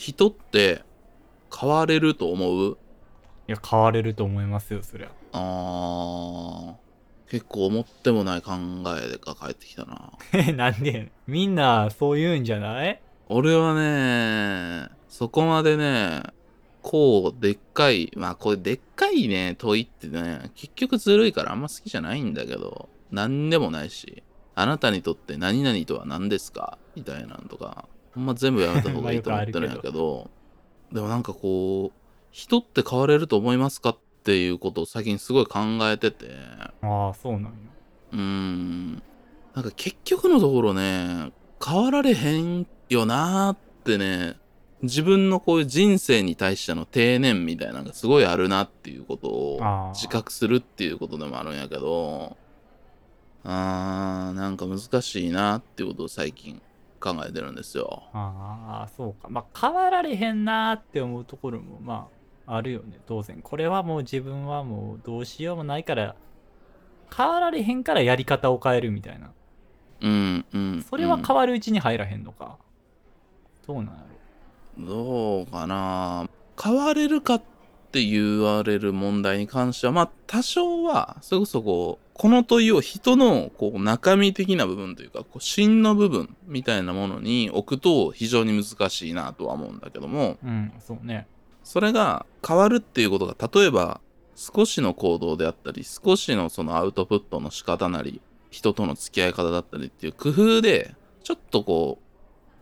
人って変われると思う？いや変われると思いますよそりゃ。あー結構思ってもない考えでが返ってきたな。え なんで？みんなそう言うんじゃない？俺はねそこまでねこうでっかいまあこれでっかいね問いってね結局ずるいからあんま好きじゃないんだけど何でもないしあなたにとって何々とは何ですか？みたいなんとかほんま全部やめた方がいいと思ってるんやけど。でもなんかこう人って変われると思いますかっていうことを最近すごい考えてて。ああそうなんや。うーん。なんか結局のところね変わられへんよなーってね自分のこういう人生に対しての定年みたいなのがすごいあるなっていうことを自覚するっていうことでもあるんやけど。あーなんか難しいなっていうことを最近考えてるんですよ。ああそうか。まあ変わられへんなーって思うところもまああるよね。当然。これはもう自分はもうどうしようもないから変わられへんからやり方を変えるみたいな。うんうん。それはうん変わるうちに入らへんのか、どうなんやろ。どうかな。変われるかって言われる問題に関してはまあ多少はそれこそこうこの問いを人のこう中身的な部分というかこう芯の部分みたいなものに置くと非常に難しいなとは思うんだけどもうんそうね。それが変わるっていうことが例えば少しの行動であったり少しのそのアウトプットの仕方なり人との付き合い方だったりっていう工夫でちょっとこ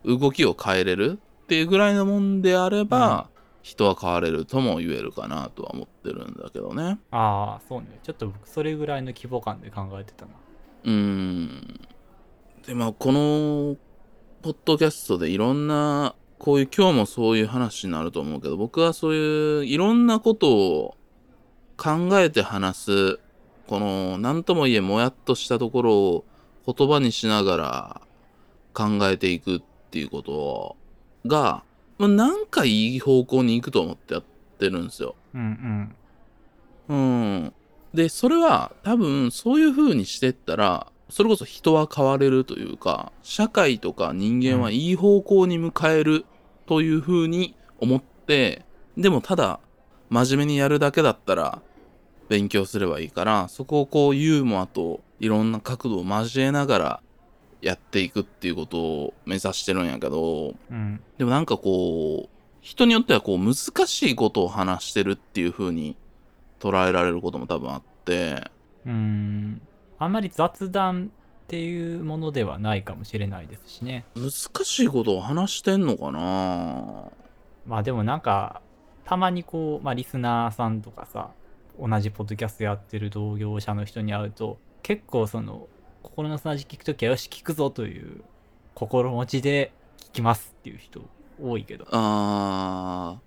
う動きを変えれるっていうぐらいのもんであれば、人は変われるとも言えるかなとは思ってるんだけどね。ああそうね。ちょっと僕それぐらいの規模感で考えてたな。うーん。でまあこのポッドキャストでいろんなこういう今日もそういう話になると思うけど僕はそういういろんなことを考えて話すこの何とも言えもやっとしたところを言葉にしながら考えていくっていうことが、まあ、なんかいい方向に行くと思ってやってるんですよ。うんうんうん。で、それは多分そういう風にしてったら、それこそ人は変われるというか、社会とか人間はいい方向に向かえるという風に思って、でもただ真面目にやるだけだったら勉強すればいいから、そこをこうユーモアといろんな角度を交えながらやっていくっていうことを目指してるんやけど、うん。でもなんかこう、人によってはこう難しいことを話してるっていう風に捉えられることも多分あって、うーん。あんまり雑談っていうものではないかもしれないですしね。難しいことを話してんのかな？まあでもなんかたまにこう、まあ、リスナーさんとかさ同じポッドキャストやってる同業者の人に会うと結構その心の砂地聞くときはよし聞くぞという心持ちで聞きますっていう人多いけどあ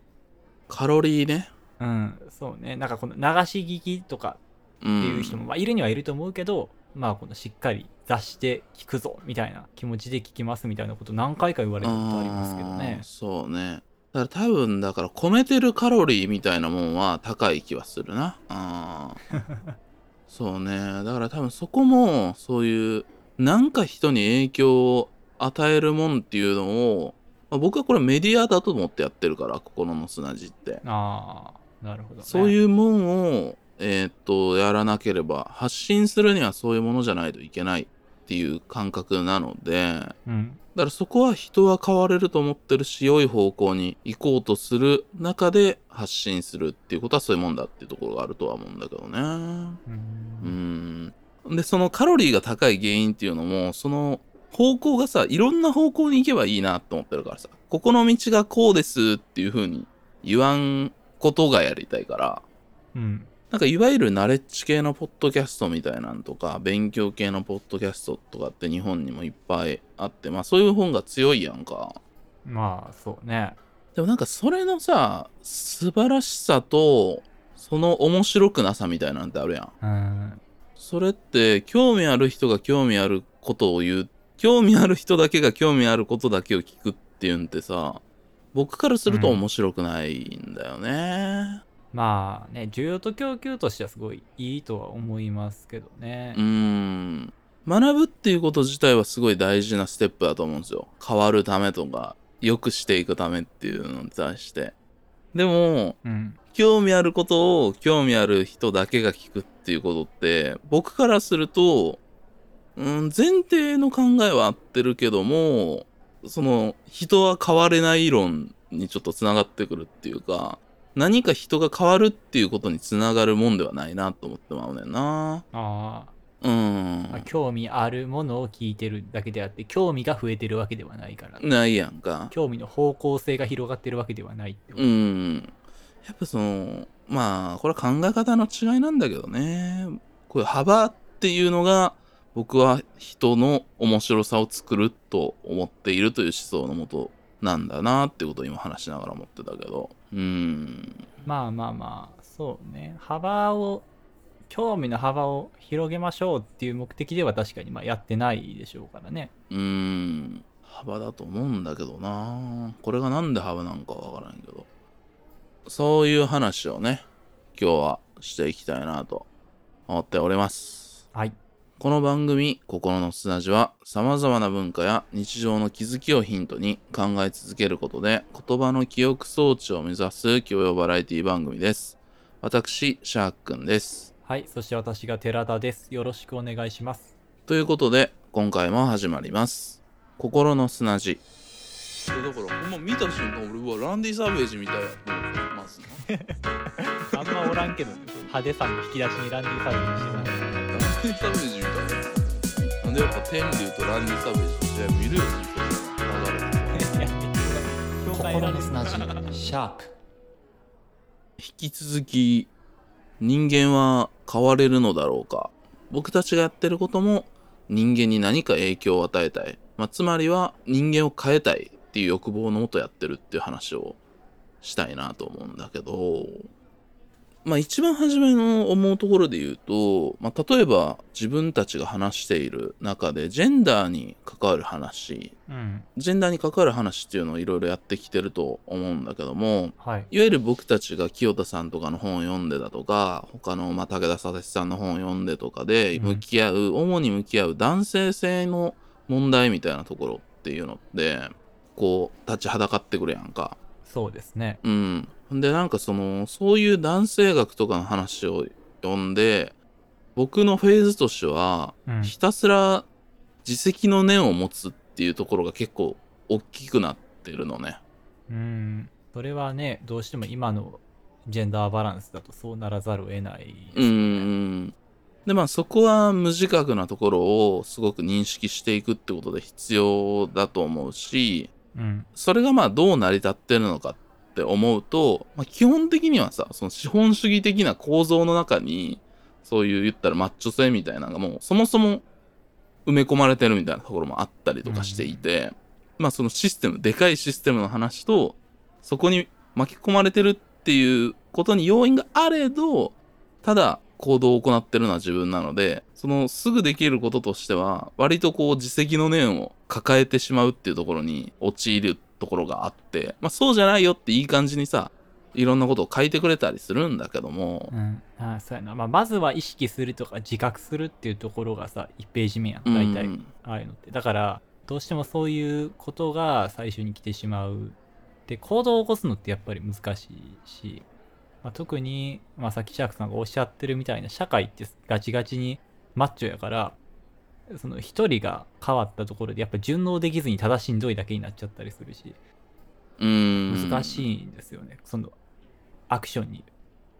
ー、カロリーね。うんそうねなんかこの流し聞きとかう。っていうん人も、まあ、いるにはいると思うけどまあこのしっかり雑誌で聞くぞみたいな気持ちで聞きますみたいなこと何回か言われたことありますけどねそうね。だから多分だから込めてるカロリーみたいなもんは高い気はするな。あー そうね。だから多分そこもそういうなんか人に影響を与えるもんっていうのを、まあ僕はこれメディアだと思ってやってるから、心の砂地って。ああなるほど、ね、そういうもんを、えーっと、やらなければ、発信するにはそういうものじゃないといけないっていう感覚なので、うんだからそこは人は変われると思ってるし、良い方向に行こうとする中で発信するっていうことはそういうもんだっていうところがあるとは思うんだけどね。で、そのカロリーが高い原因っていうのも、その方向がさ、いろんな方向に行けばいいなと思ってるからさ、ここの道がこうですっていう風に言わんことがやりたいから、うん。なんかいわゆるナレッジ系のポッドキャストみたいなんとか、勉強系のポッドキャストとかって日本にもいっぱいあって、まあそういう本が強いやんか。まあそうね。でもなんかそれのさ、素晴らしさと、その面白くなさみたいなんてあるやん。うんそれって興味ある人が興味あることを言う、興味ある人だけが興味あることだけを聞くっていうんってさ、僕からすると面白くないんだよね。まあね需要と供給としてはすごいいいとは思いますけどねうーん。学ぶっていうこと自体はすごい大事なステップだと思うんですよ。変わるためとか、良くしていくためっていうのに対して。でも、うん興味あることを興味ある人だけが聞くっていうことって、僕からすると、うん、前提の考えは合ってるけども、その、人は変われない論にちょっとつながってくるっていうか、何か人が変わるっていうことにつながるもんではないなと思ってまうねんな。あうんー、まあ興味あるものを聞いてるだけであって興味が増えてるわけではないからないやんか。興味の方向性が広がってるわけではないってことうん。やっぱその、まあ、これは考え方の違いなんだけどね。こういう幅っていうのが、僕は人の面白さを作ると思っているという思想のもとなんだなってことを今話しながら思ってたけど。うん。まあまあまあそうね幅を興味の幅を広げましょうっていう目的では確かにまあやってないでしょうからねうん。幅だと思うんだけどな。これがなんで幅なんかわからんけど。そういう話をね、今日はしていきたいなと思っております。はいこの番組「心の砂地」は様々な文化や日常の気づきをヒントに考え続けることで言葉の記憶装置を目指す教養バラエティ番組です。私、シャークくんです。はいそして私が寺田ですよろしくお願いしますということで今回も始まります。心の砂地。だからほんま見た瞬間俺はランディ・サーベージみたいやと思ってますあんまおらんけどね派手さの引き出しにランディサービスしてないランディ・サーベージみたいやなんでやっぱ天竜とランディ・サーベージの試合見るよ流れて心ランディの砂地シャープ引き続き人間は変われるのだろうか僕たちがやってることも人間に何か影響を与えたい、まあ、つまりは人間を変えたいっていう欲望のもとやってるっていう話をしたいなと思うんだけどまあ一番初めの思うところで言うと、まあ、例えば自分たちが話している中でジェンダーに関わる話うん。ジェンダーに関わる話っていうのをいろいろやってきてると思うんだけどもはい。いわゆる僕たちが清田さんとかの本を読んでだとか他の、まあ、武田佐々木さんの本を読んでとかでうん。向き合う、主に向き合う男性性の問題みたいなところっていうのってこう立ちはだかってくるやんか。そうですねうん。でなんかそのそういう男性学とかの話を読んで僕のフェーズとしてはうんひたすら自責の念を持つっていうところが結構大きくなってるのね。うんそれはねどうしても今のジェンダーバランスだとそうならざるを得ないうんうん。でまあそこは無自覚なところをすごく認識していくってことで必要だと思うしうん。それがまあどう成り立ってるのかって思うと、まあ、基本的にはさその資本主義的な構造の中にそういう言ったらマッチョ性みたいなのがもうそもそも埋め込まれてるみたいなところもあったりとかしていて、まあそのシステムでかいシステムの話とそこに巻き込まれてるっていうことに要因があれどただ行動を行ってるのは自分なのでそのすぐできることとしては割とこう自責の念を抱えてしまうっていうところに陥るところがあってまあそうじゃないよっていい感じにさいろんなことを書いてくれたりするんだけども。うん、あそうやな、まあ、まずは意識するとか自覚するっていうところがさ1ページ目やんうん。大体、ああいうのって。だからどうしてもそういうことが最初に来てしまう。で行動を起こすのってやっぱり難しいし、まあ、特に、まあ、さっきシャークさんがおっしゃってるみたいな社会ってガチガチにマッチョやからその一人が変わったところでやっぱ順応できずにただしんどいだけになっちゃったりするしうん。難しいんですよね、そのアクションに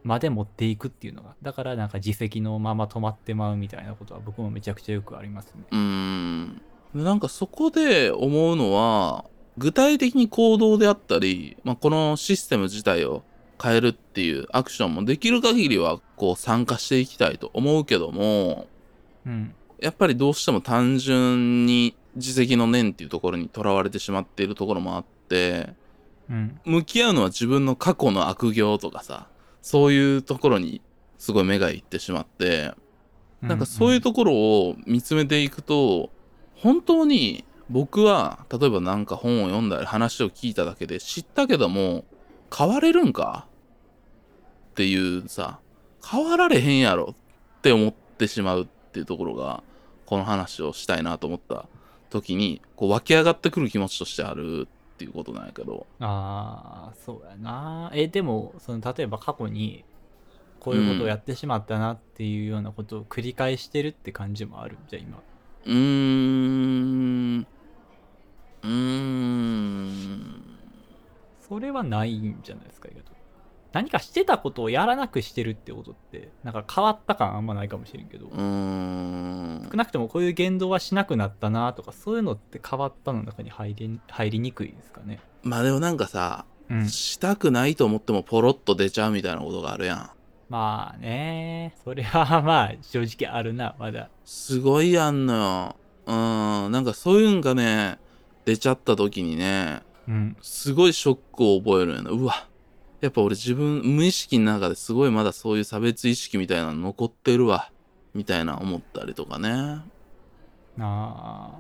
まで持っていくっていうのが。だからなんか自責のまま止まってまうみたいなことは僕もめちゃくちゃよくありますね。うーん。でなんかそこで思うのは具体的に行動であったり、まあ、このシステム自体を変えるっていうアクションもできる限りはこう参加していきたいと思うけどもうん。やっぱりどうしても単純に自責の念っていうところにとらわれてしまっているところもあってうん。向き合うのは自分の過去の悪行とかさそういうところにすごい目がいってしまってなんかそういうところを見つめていくと、本当に僕は例えばなんか本を読んだり話を聞いただけで知ったけども変われるんか？っていうさ変わられへんやろって思ってしまうっていうところがこの話をしたいなと思った時にこう湧き上がってくる気持ちとしてあるっていうことなんやけど。ああそうやな。えでもその例えば過去にこういうことをやってしまったなっていうようなことを繰り返してるって感じもあるじゃあ今。うーん。うーん。それはないんじゃないですか意外と何かしてたことをやらなくしてるってことってなんか変わった感あんまないかもしれんけど。うーん。少なくともこういう言動はしなくなったなとかそういうのって変わったの中に入り入りにくいですかね。まあでもなんかさ、うん。したくないと思ってもポロッと出ちゃうみたいなことがあるやん。まあね。それはまあ正直あるなまだ。すごいあんのよ。うん。なんかそういうんがね出ちゃった時にねうん。すごいショックを覚えるんやな。うわやっぱ俺自分無意識の中ですごいまだそういう差別意識みたいなの残ってるわ。みたいな思ったりとかね。ああ。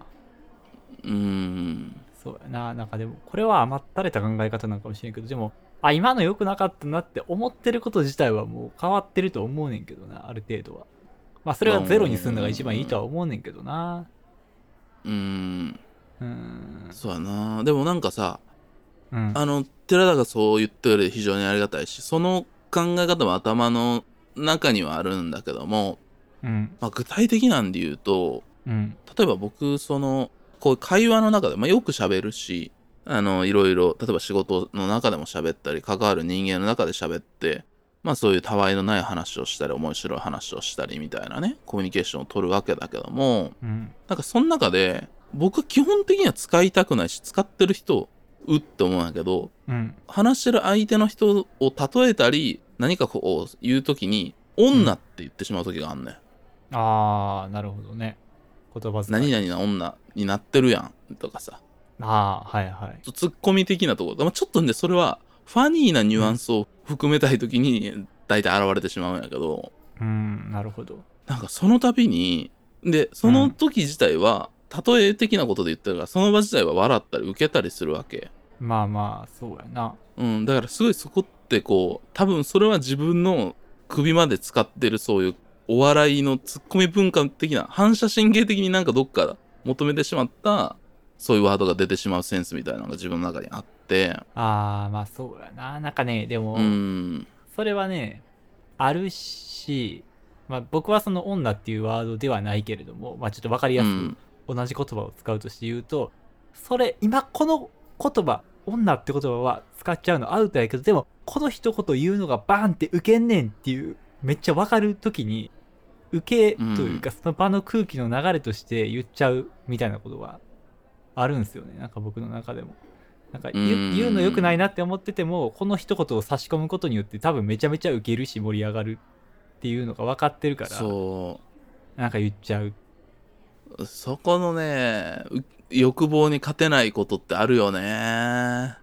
うん。そうやな。なんかでもこれは甘ったれた考え方なのかもしれんけどでもあ今の良くなかったなって思ってること自体はもう変わってると思うねんけどなある程度は。まあそれはゼロにするのが一番いいとは思うねんけどな。うん。うん。そうやな。でもなんかさうん。あの寺田がそう言ってくれて非常にありがたいしその考え方も頭の中にはあるんだけども、うん。まあ、具体的なんで言うとうん。例えば僕そのこう会話の中で、まあ、よく喋るしあのいろいろ例えば仕事の中でも喋ったり関わる人間の中で喋ってまあそういうたわいのない話をしたり面白い話をしたりみたいなねコミュニケーションを取るわけだけどもうん。なんかその中で僕基本的には使いたくないし使ってる人うって思うんやけどうん。話してる相手の人を例えたり何かこう言う時に女って言ってしまう時があんねん。ああなるほどね。言葉遣い。何々な女になってるやんとかさ。ああはいはい。ツッコミ的なとこ。ろ、まあ、ちょっとねそれはファニーなニュアンスを含めたい時に大体現れてしまうんやけど。うんなるほど。なんかその度にでその時自体は、例え的なことで言ってるからその場自体は笑ったり受けたりするわけ。まあまあそうやな。うんだからすごいそこってこう多分それは自分の首まで使ってるそういうお笑いのツッコミ文化的な反射神経的になんかどっか求めてしまったそういうワードが出てしまうセンスみたいなのが自分の中にあって。ああまあそうやな。なんかねでも、うん。それはねあるし、まあ、僕はその女っていうワードではないけれども、まあ、ちょっと分かりやすうん。く同じ言葉を使うとして言うと、それ今この言葉女って言葉は使っちゃうのアウトやけどでもこの一言言うのがバーンって受けんねんっていうめっちゃ分かる時に受けというか、その場の空気の流れとして言っちゃうみたいなことがあるんですよね。なんか僕の中でも。なんか言うの良くないなって思っててもこの一言を差し込むことによって多分めちゃめちゃウケるし盛り上がるっていうのが分かってるからそなんか言っちゃううそこのねう欲望に勝てないことってあるよね。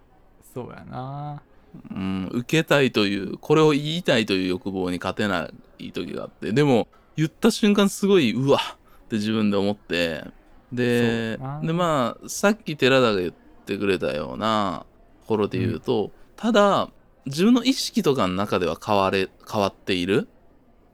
そうやな。うん受けたいというこれを言いたいという欲望に勝てない時があって。でも言った瞬間すごいうわって自分で思って。ででまあさっき寺田が言ってくれたようなところで言うと、ただ自分の意識とかの中では変われ変わっている。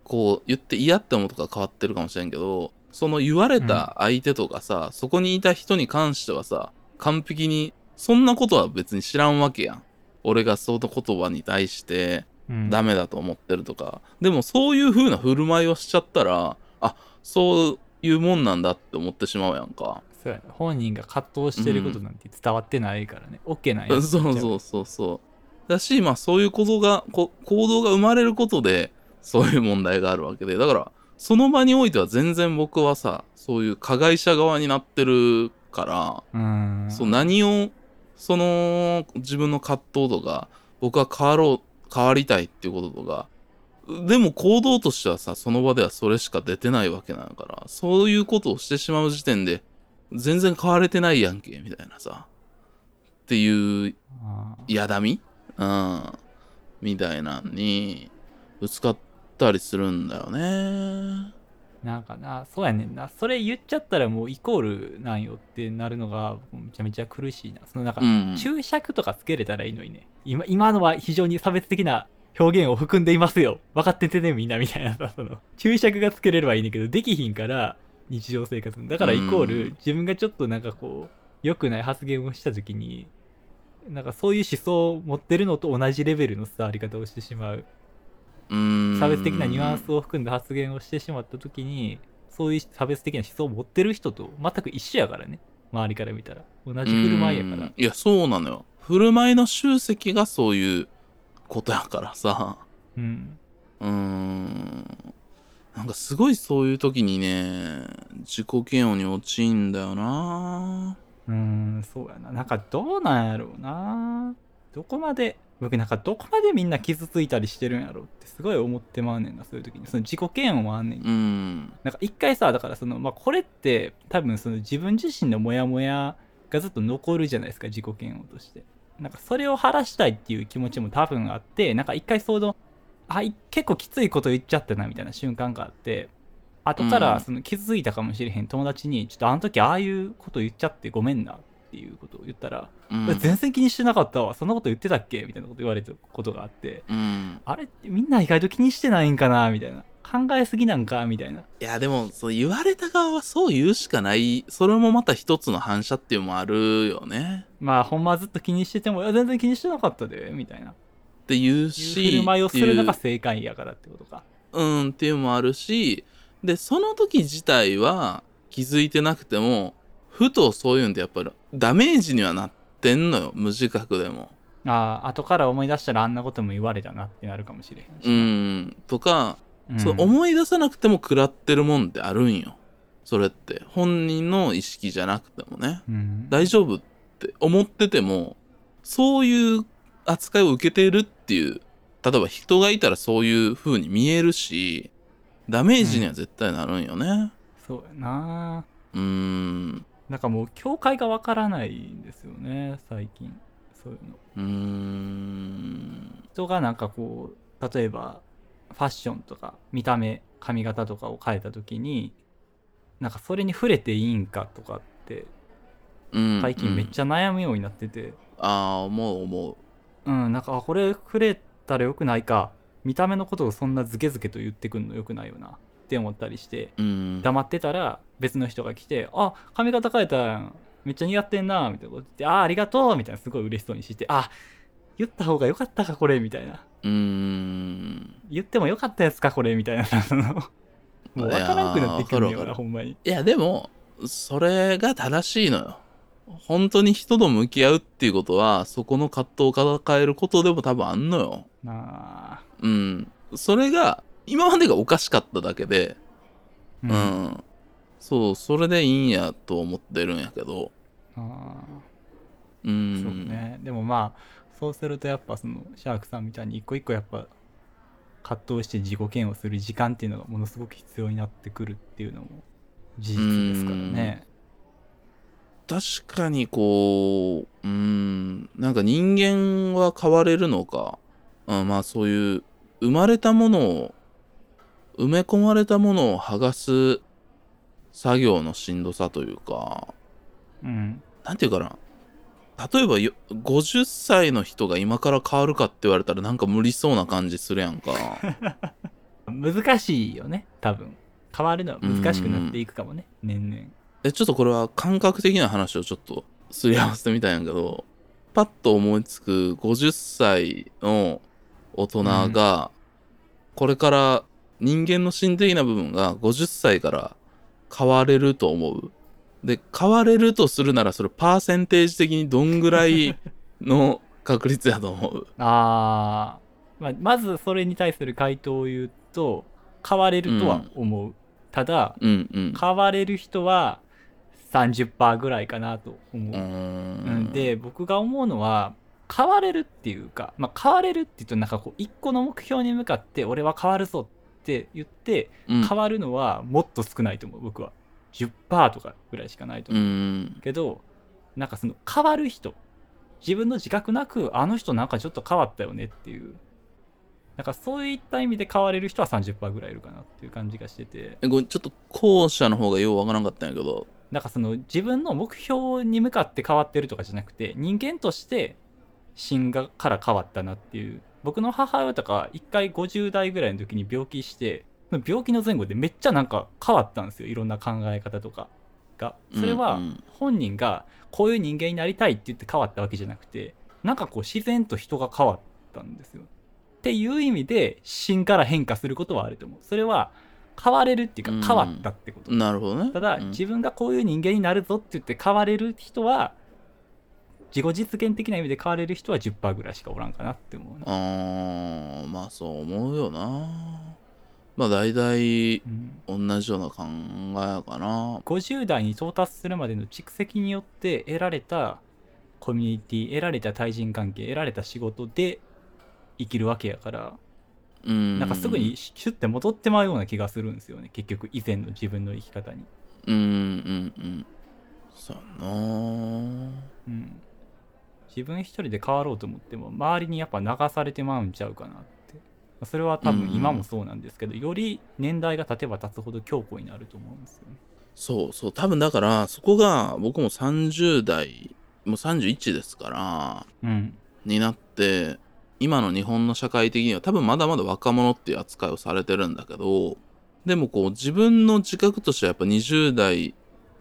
こう言って嫌って思うとか変わってるかもしれんけどその言われた相手とかさ、そこにいた人に関してはさ完璧にそんなことは別に知らんわけやん。俺がその言葉に対してうん。ダメだと思ってるとか、でもそういう風な振る舞いをしちゃったらあそういうもんなんだって思ってしまうやんか。そうやな本人が葛藤してることなんて伝わってないからね、OK なんや。そうそうそうそう。だしまあそういうことがこ行動が生まれることでそういう問題があるわけで。だからその場においては全然僕はさそういう加害者側になってるからそう何をその自分の葛藤とか僕は変わろう変わりたいっていうこととかでも行動としてはさその場ではそれしか出てないわけなのからそういうことをしてしまう時点で全然変われてないやんけみたいなさっていうあ嫌だみ？うん。みたいなんにぶつかったりするんだよね。ーなんかなそうやねんな。それ言っちゃったらもうイコールなんよってなるのがめちゃめちゃ苦しいな。そのなんか、うん。注釈とかつけれたらいいのにね。今今のは非常に差別的な表現を含んでいますよ。分かっててねみんなみたいなさその注釈がつけれればいいねんだけどできひんから日常生活だからイコール、うん。自分がちょっとなんかこう良くない発言をした時になんかそういう思想を持ってるのと同じレベルの伝わり方をしてしまう差別的なニュアンスを含んだ発言をしてしまった時にそういう差別的な思想を持ってる人と全く一緒やからね。周りから見たら。同じ振る舞いやから。うん。いやそうなのよ。振る舞いの集積がそういうことやからさ。うん。うーん。なんかすごいそういう時にね自己嫌悪に陥んだよな。うーんそうやな。なんかどうなんやろうな。どこまで僕なんかどこまでみんな傷ついたりしてるんやろうってすごい思ってまうねんなそういう時に。その自己嫌悪もあんねんうん。なんか一回さだからその、まあ、これって多分その自分自身のモヤモヤがずっと残るじゃないですか自己嫌悪として。なんかそれを晴らしたいっていう気持ちも多分あってなんか一回そのあい結構きついこと言っちゃったなみたいな瞬間があって後かうん。らその傷ついたかもしれへん友達にちょっとあの時ああいうこと言っちゃってごめんなっていうことを言ったら、うん。全然気にしてなかったわ。そんなこと言ってたっけ？みたいなこと言われたことがあってうん。あれってみんな意外と気にしてないんかな？みたいな。考えすぎなんか？みたいな。いやでもそう言われた側はそう言うしかない。それもまた一つの反射っていうのもあるよね。まあほんまはずっと気にしててもいや全然気にしてなかったで。みたいな。っていうし振る舞いをするのが正解やからってことか。うん。っていうのもあるしでその時自体は気づいてなくてもふとそういうんってやっぱりダメージにはなってんのよ無自覚でも。ああ後から思い出したらあんなことも言われたなってなるかもしれへんうし、ん。とか、うん。そう思い出さなくても食らってるもんってあるんよそれって。本人の意識じゃなくてもね。うん。大丈夫って思っててもそういう扱いを受けてるっていう例えば人がいたらそういう風に見えるしダメージには絶対なるんよね。そうやな。うーんなんかもう境界がわからないんですよね最近。そういうの。うーん。人がなんかこう例えばファッションとか見た目髪型とかを変えた時になんかそれに触れていいんかとかってうん最近めっゃ、ちゃ悩むようになってて、ああ思う思う。ん、なんかあこれ触れたらよくないか。見た目のことをそんなズケズケと言ってくんのよくないよなって思ったりしてううん。黙ってたら別の人が来て「あ髪型変えたやん。めっちゃ似合ってんな」みたいなこと言って「あありがとう」みたいなすごい嬉しそうにして「あ言った方がよかったかこれ」みたいな。うーん。言ってもよかったやつかこれみたいな。もう分からなくなってくるんよなほんまに。いやでもそれが正しいのよ。本当に人と向き合うっていうことはそこの葛藤を抱えることでも多分あんのよ。なあ。うん。それが今までがおかしかっただけでううん、そうそれでいいんやと思ってるんやけど。あうーそうんね。でもまあそうするとやっぱそのシャークさんみたいに一個一個やっぱ葛藤して自己嫌悪する時間っていうのがものすごく必要になってくるっていうのも事実ですからね。確かにこううん。なんか人間は変われるのか、うん、まあそういう生まれたものを埋め込まれたものを剥がす作業のしんどさというかうん。なんていうかな。例えばよ50歳の人が今から変わるかって言われたらなんか無理そうな感じするやんか。難しいよね多分。変わるのは難しくなっていくかもね年々。えちょっとこれは感覚的な話をちょっとすり合わせてみたんやけどパッと思いつく50歳の大人が、これから人間の心的な部分が50歳から変われると思う。で変われるとするならそれパーセンテージ的にどんぐらいの確率やと思う。あー、まあ、まずそれに対する回答を言うと変われるとは思う、ただうんうん。変われる人は30%ぐらいかなと思う、うん。で僕が思うのは変われるっていうか、まあ、変われるって言うとなんかこう一個の目標に向かって俺は変わるぞって言ってうん。変わるのはもっと少ないと思う僕は。10%とかぐらいしかないとう思う、ん。けどなんかその変わる人。自分の自覚なくあの人なんかちょっと変わったよねっていう。なんかそういった意味で変われる人は30%ぐらいいるかなっていう感じがしてて。えちょっと後者の方がようわからんかったんやけど。なんかその自分の目標に向かって変わってるとかじゃなくて人間として芯がから変わったなっていう僕の母親とか一回50代ぐらいの時に病気して病気の前後でめっちゃなんか変わったんですよいろんな考え方とかがそれはうんうん本人がこういう人間になりたいって言って変わったわけじゃなくてなんかこう自然と人が変わったんですよ。っていう意味で芯から変化することはあると思う。それは変われるっていううんか変わったってこと。なるほどね。ただ、うん自分がこういう人間になるぞって言って変われる人は自己実現的な意味で変われる人は10%ぐらいしかおらんかなって思うな。あーまあそう思うよな。まあ大体うん同じような考えやかな。50代に到達するまでの蓄積によって得られたコミュニティ得られた対人関係得られた仕事で生きるわけやからうん。なんかすぐにシュッて戻ってまうような気がするんですよね結局以前の自分の生き方に、うんうんうん。そうやな。うん、自分一人で変わろうと思っても周りにやっぱ流されてまうんちゃうかなって。それは多分今もそうなんですけど、より年代が経てば経つほど強固になると思うんですよね。そうそう。多分だから、そこが僕も30代、もう31ですから、うん。になって、今の日本の社会的には多分まだまだ若者っていう扱いをされてるんだけど、でもこう自分の自覚としてはやっぱ20代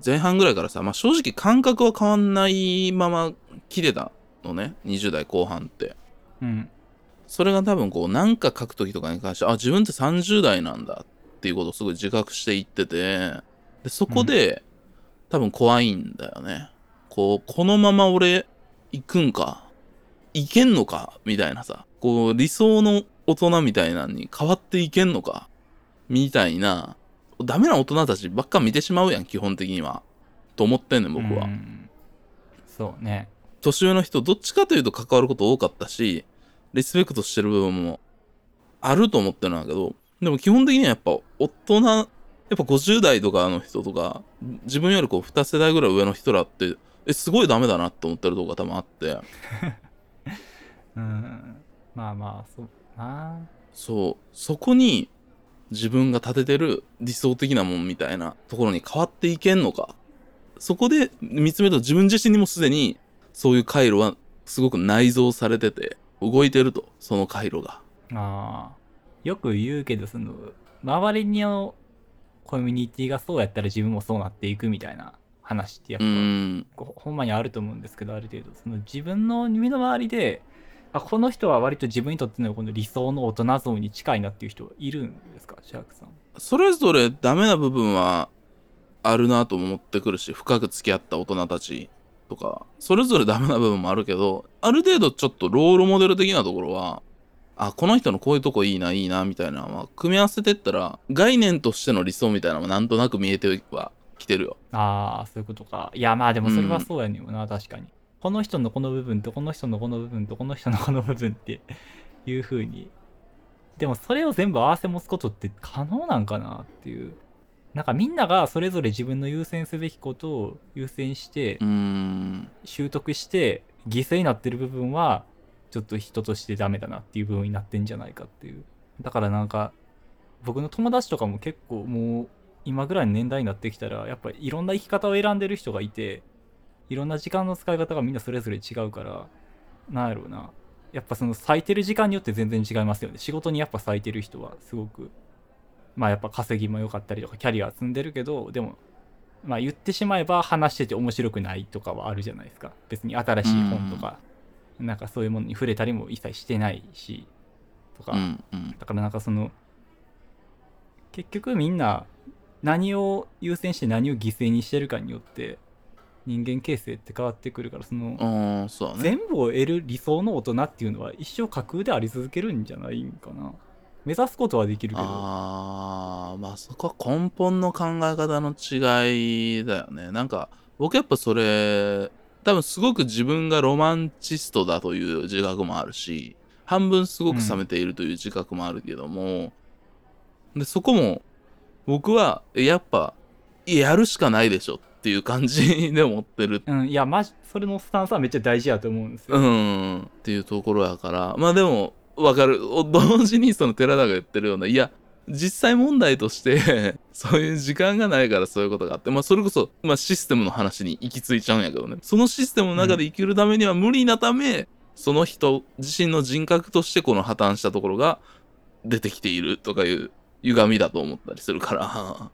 前半ぐらいからさ、まあ正直感覚は変わんないまま来てたのね。20代後半って。うんそれが多分こうなんか書くときとかに関して、あ、自分って30代なんだっていうことをすごい自覚していってて、でそこで、多分怖いんだよね。こう、このまま俺行くんか、いけんのかみたいなさ、こう理想の大人みたいなのに変わっていけんのかみたいな、ダメな大人たちばっか見てしまうやん、基本的には。と思ってんねん、僕は。うんそうね年上の人、どっちかというと関わること多かったし、リスペクトしてる部分もあると思ってるんだけど、でも基本的にはやっぱ大人、やっぱ50代とかの人とか、自分よりこう2世代ぐらい上の人らって、え、すごいダメだなって思ってるとこが多分あって、うん。まあまあそうな。そう、そこに自分が立ててる理想的なもんみたいなところに変わっていけんのか。そこで見つめると自分自身にもすでにそういう回路はすごく内蔵されてて、動いてると、その回路が。あー。よく言うけどその周りのコミュニティがそうやったら自分もそうなっていくみたいな話ってやっうぱ、うほんまにあると思うんですけどある程度その自分の身の回りであこの人は割と自分にとってのこの理想の大人像に近いなっていう人はいるんですか？シャークさん。それぞれダメな部分はあるなと思ってくるし、深く付き合った大人たちとか、それぞれダメな部分もあるけど、ある程度ちょっとロールモデル的なところは、あ、この人のこういうとこいいな、いいな、みたいなのは、組み合わせてったら、概念としての理想みたいなのはなんとなく見えてはきてるよ。ああそういうことか。いやまあでもそれはそうやねんよな、確かに。この人のこの部分とこの人のこの部分とこの人のこの部分っていう風に。でもそれを全部合わせ持つことって可能なんかなっていうなんかみんながそれぞれ自分の優先すべきことを優先して。習得して犠牲になってる部分はちょっと人としてダメだなっていう部分になってんじゃないかっていう。だからなんか僕の友達とかも結構もう今ぐらいの年代になってきたらやっぱりいろんな生き方を選んでる人がいていろんな時間の使い方がみんなそれぞれ違うからなんやろうな。やっぱその咲いてる時間によって全然違いますよね。仕事にやっぱ咲いてる人はすごくまあやっぱ稼ぎも良かったりとかキャリア積んでるけどでもまあ言ってしまえば話してて面白くないとかはあるじゃないですか別に新しい本とか、なんかそういうものに触れたりも一切してないしとか、うん。うん。だからなんかその結局みんな何を優先して何を犠牲にしてるかによって人間形成って変わってくるからその、ね。全部を得る理想の大人っていうのは一生架空であり続けるんじゃないんかな目指すことはできるけどああ、まあそこは根本の考え方の違いだよね。なんか、僕やっぱそれ、多分すごく自分がロマンチストだという自覚もあるし、半分すごく冷めているという自覚もあるけども、で、そこも、僕は、えやっぱ、やるしかないでしょっていう感じで思ってるうんいやマジそれのスタンスはめっちゃ大事やと思うんですよ、うん、っていうところやから。まあでも、わかる。同時にその寺田が言ってるような、いや、実際問題として、そういう時間がないからそういうことがあって、まあそれこそ、まあシステムの話に行き着いちゃうんやけどね。そのシステムの中で生きるためには無理なため、その人自身の人格としてこの破綻したところが出てきているとかいう歪みだと思ったりするから、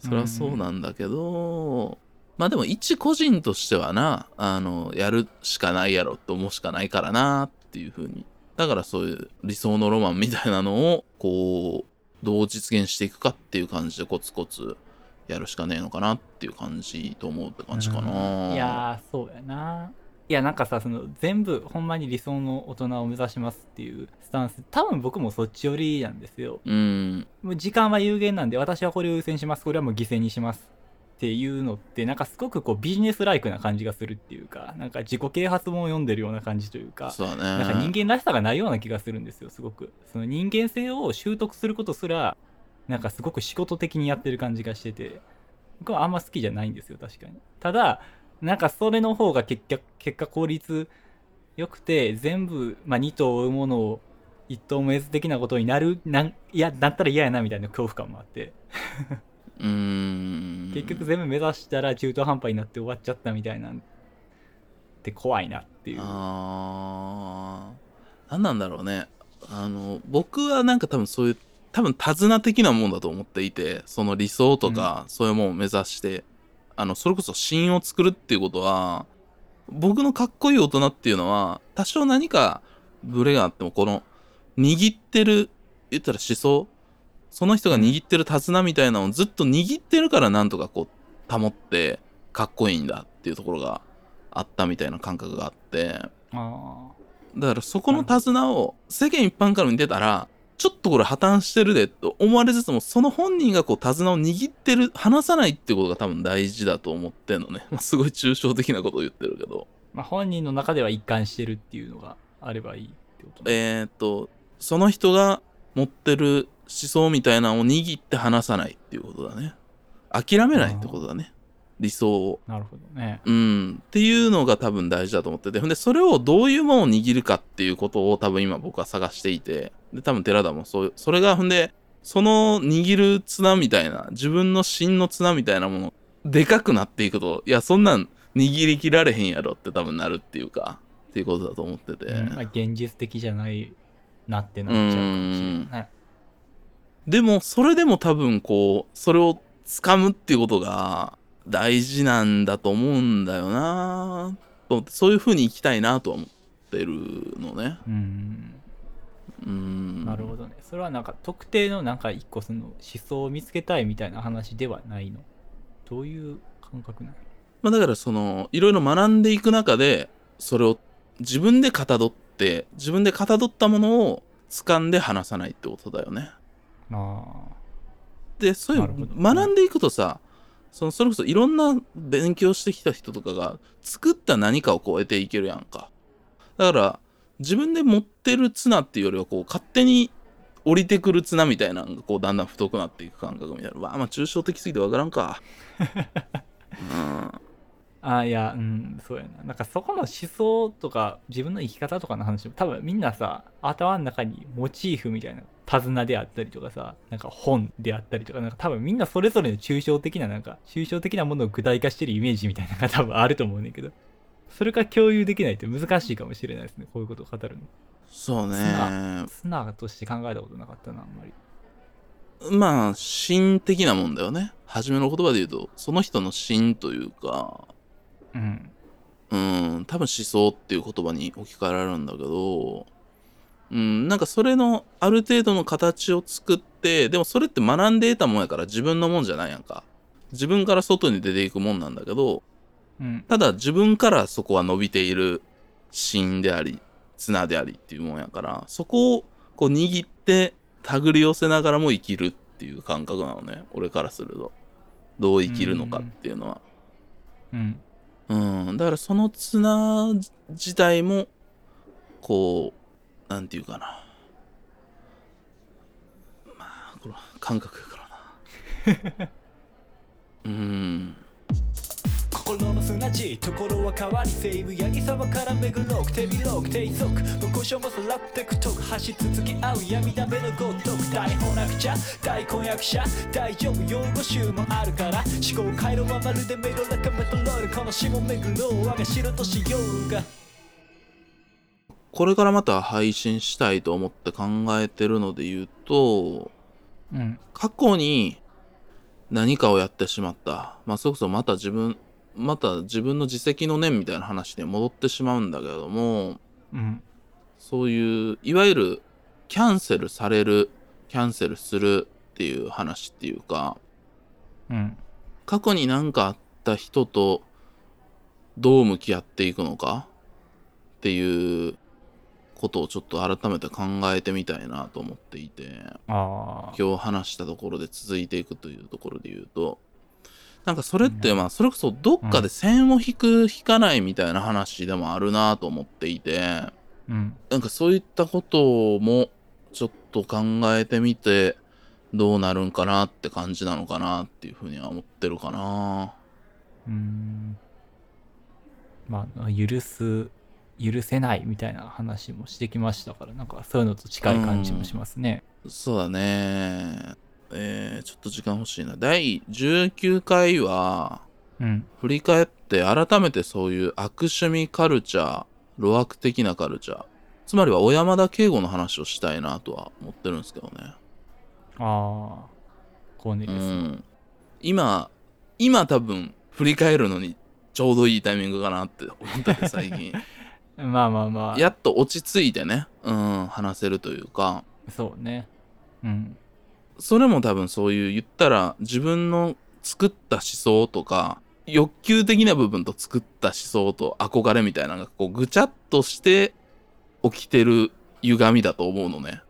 それはそうなんだけど、まあでも一個人としてはな、あの、やるしかないやろと思うしかないからなっていう風に。だからそういう理想のロマンみたいなのを、こう、どう実現していくかっていう感じでコツコツやるしかねえのかなっていう感じと思うって感じかな。いやーそうやな。いやなんかさその全部ほんまに理想の大人を目指しますっていうスタンス多分僕もそっち寄りなんですよ。うん。もう時間は有限なんで私はこれを優先します。これはもう犠牲にしますっていうのってなんかすごくこうビジネスライクな感じがするっていうかなんか自己啓発本を読んでるような感じというか。なんか人間らしさがないような気がするんですよすごく。その人間性を習得することすらなんかすごく仕事的にやってる感じがしてて僕はあんま好きじゃないんですよ確かに。ただなんかそれの方が結果結果効率良くて全部、まあ、2頭を追うものを一頭も得ず的なことになるなんいやなったら嫌やなみたいな恐怖感もあってうーん。結局全部目指したら中途半端になって終わっちゃったみたいなんって怖いなっていう。あー。何なんだろうね。あの僕はなんか多分そういう多分手綱的なもんだと思っていてその理想とか、そういうものを目指してあのそれこそ芯を作るっていうことは僕のかっこいい大人っていうのは多少何かブレがあってもこの握ってる言ったら思想その人が握ってる手綱みたいなのをずっと握ってるからなんとかこう保ってかっこいいんだっていうところがあったみたいな感覚があって。あだからそこの手綱を世間一般から見てたらちょっとこれ破綻してるでと思われつつもその本人がこう手綱を握ってる離さないってことが多分大事だと思ってんのね、まあ、すごい抽象的なことを言ってるけど。まあ、本人の中では一貫してるっていうのがあればいいってことえー、っとその人が持ってる思想みたいなのを握って離さないっていうことだね。諦めないってことだね。理想を。なるほどね。うん、っていうのが多分大事だと思ってて、ほんで、それをどういうものを握るかっていうことを多分今僕は探していて、で、多分寺田もそうそれがほんで、その握る綱みたいな、自分の芯の綱みたいなもの、でかくなっていくと、いや、そんなん握りきられへんやろって多分なるっていうか、っていうことだと思ってて。うん。まあ、現実的じゃないなってなっちゃうかもしれないねでも、それでも多分こう、それを掴むっていうことが大事なんだと思うんだよなと思って、そういう風に生きたいなとは思ってるのね。うんうん。なるほどねそれはなんか特定のなんか一個その思想を見つけたいみたいな話ではないの？どういう感覚なの？まあだからその、いろいろ学んでいく中で、それを自分でかたどって、自分でかたどったものを掴んで離さないってことだよね。あでそういう学んでいくとさそのそれこそいろんな勉強してきた人とかが作った何かをこう得ていけるやんか。だから自分で持ってる綱っていうよりはこう勝手に降りてくる綱みたいなのがこうだんだん太くなっていく感覚みたいな。わあまあ抽象的すぎてわからんか。うんあいやうんそうやな。なんかそこの思想とか自分の生き方とかの話も多分みんなさ頭の中にモチーフみたいな手綱であったりとかさなんか本であったりとかなんか多分みんなそれぞれの抽象的ななんか抽象的なものを具体化してるイメージみたいなのが多分あると思うねんけど。それが共有できないって難しいかもしれないですね。こういうことを語るの。そうね綱として考えたことなかったなあんまり。まあ心的なもんだよね。初めの言葉で言うとその人の心というかうん。うん、多分思想っていう言葉に置き換えられるんだけど、うん、なんかそれのある程度の形を作って、でもそれって学んで得たもんやから自分のもんじゃないやんか。自分から外に出ていくもんなんだけど、うん。ただ自分からそこは伸びている芯であり、綱でありっていうもんやから、そこをこう握って手繰り寄せながらも生きるっていう感覚なのね、俺からすると。どう生きるのかっていうのは。うん。うん、だからその綱自体もこうなんていうかな。まあこれは感覚やからな。うん心の砂地ところは変わり西武八木沢から巡ろう手広く低速無故障もさらってくとく走り続き合う闇だめのごとく大本なくちゃ大婚約者大丈夫用語集もあるから思考回路はまるでメロラカメトロールこの下巡ろう我が城としようがこれからまた配信したいと思って考えてるので言うとうん過去に何かをやってしまったまあそれこそまた自分また自分の自責の念みたいな話に戻ってしまうんだけれどもうん。そういういわゆるキャンセルされるキャンセルするっていう話っていうかうん。過去に何かあった人とどう向き合っていくのか？っていうことをちょっと改めて考えてみたいなと思っていて今日話したところで続いていくというところで言うとなんかそれってまあそれこそどっかで線を引く引かないみたいな話でもあるなと思っていてうんなんかそういったこともちょっと考えてみてどうなるんかなって感じなのかなっていうふうには思ってるかな。うーんまあ許す許せないみたいな話もしてきましたからなんかそういうのと近い感じもしますね。そうだね。えー、ちょっと時間欲しいな。第19回は、うん振り返って改めてそういう悪趣味カルチャー、路悪的なカルチャー、つまりは小山田圭吾の話をしたいなとは思ってるんですけどね。ああコーネうリウス、ん。今、今多分振り返るのにちょうどいいタイミングかなって思ってて最近。まあまあまあやっと落ち着いてね、うん、話せるというか、そうねうんそれも多分そういう言ったら自分の作った思想とか欲求的な部分と作った思想と憧れみたいなのがこうぐちゃっとして起きてる歪みだと思うのね。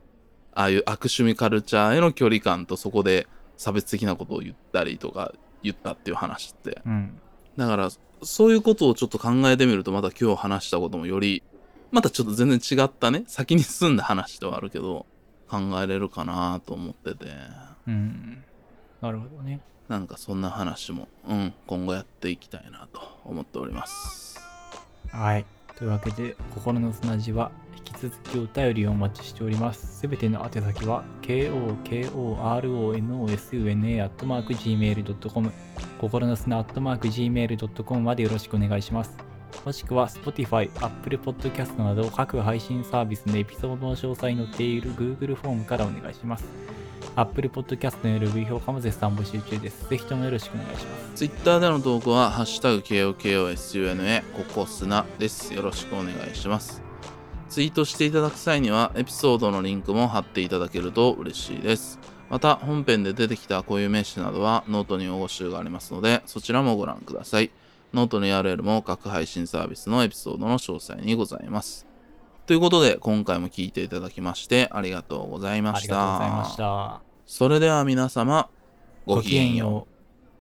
ああいう悪趣味カルチャーへの距離感とそこで差別的なことを言ったりとか言ったっていう話って。うんだからそういうことをちょっと考えてみるとまた今日話したこともよりまたちょっと全然違ったね先に進んだ話ではあるけど考えれるかなと思ってて。うんなるほどねなんかそんな話も、うん、今後やっていきたいなと思っております。はい。というわけで、心の砂地は引き続きお便りをお待ちしております。すべての宛先は、kokoronosuna.gmail.com、心の砂 .gmail.com までよろしくお願いします。もしくは Spotify、Apple Podcast など各配信サービスのエピソードの詳細に載っている Google フォームからお願いします。Apple Podcast の LV 評価も絶賛募集中です。ぜひともよろしくお願いします。Twitter での投稿は、ハッシュタグ KOKOSUNA、ここすなです。よろしくお願いします。ツイートしていただく際には、エピソードのリンクも貼っていただけると嬉しいです。また、本編で出てきた固有名詞などは、ノートに用語集がありますので、そちらもご覧ください。ノートの URL も各配信サービスのエピソードの詳細にございます。ということで、今回も聞いていただきまして、ありがとうございまありした。がとうございました。それでは皆様、ごきげんよう。う。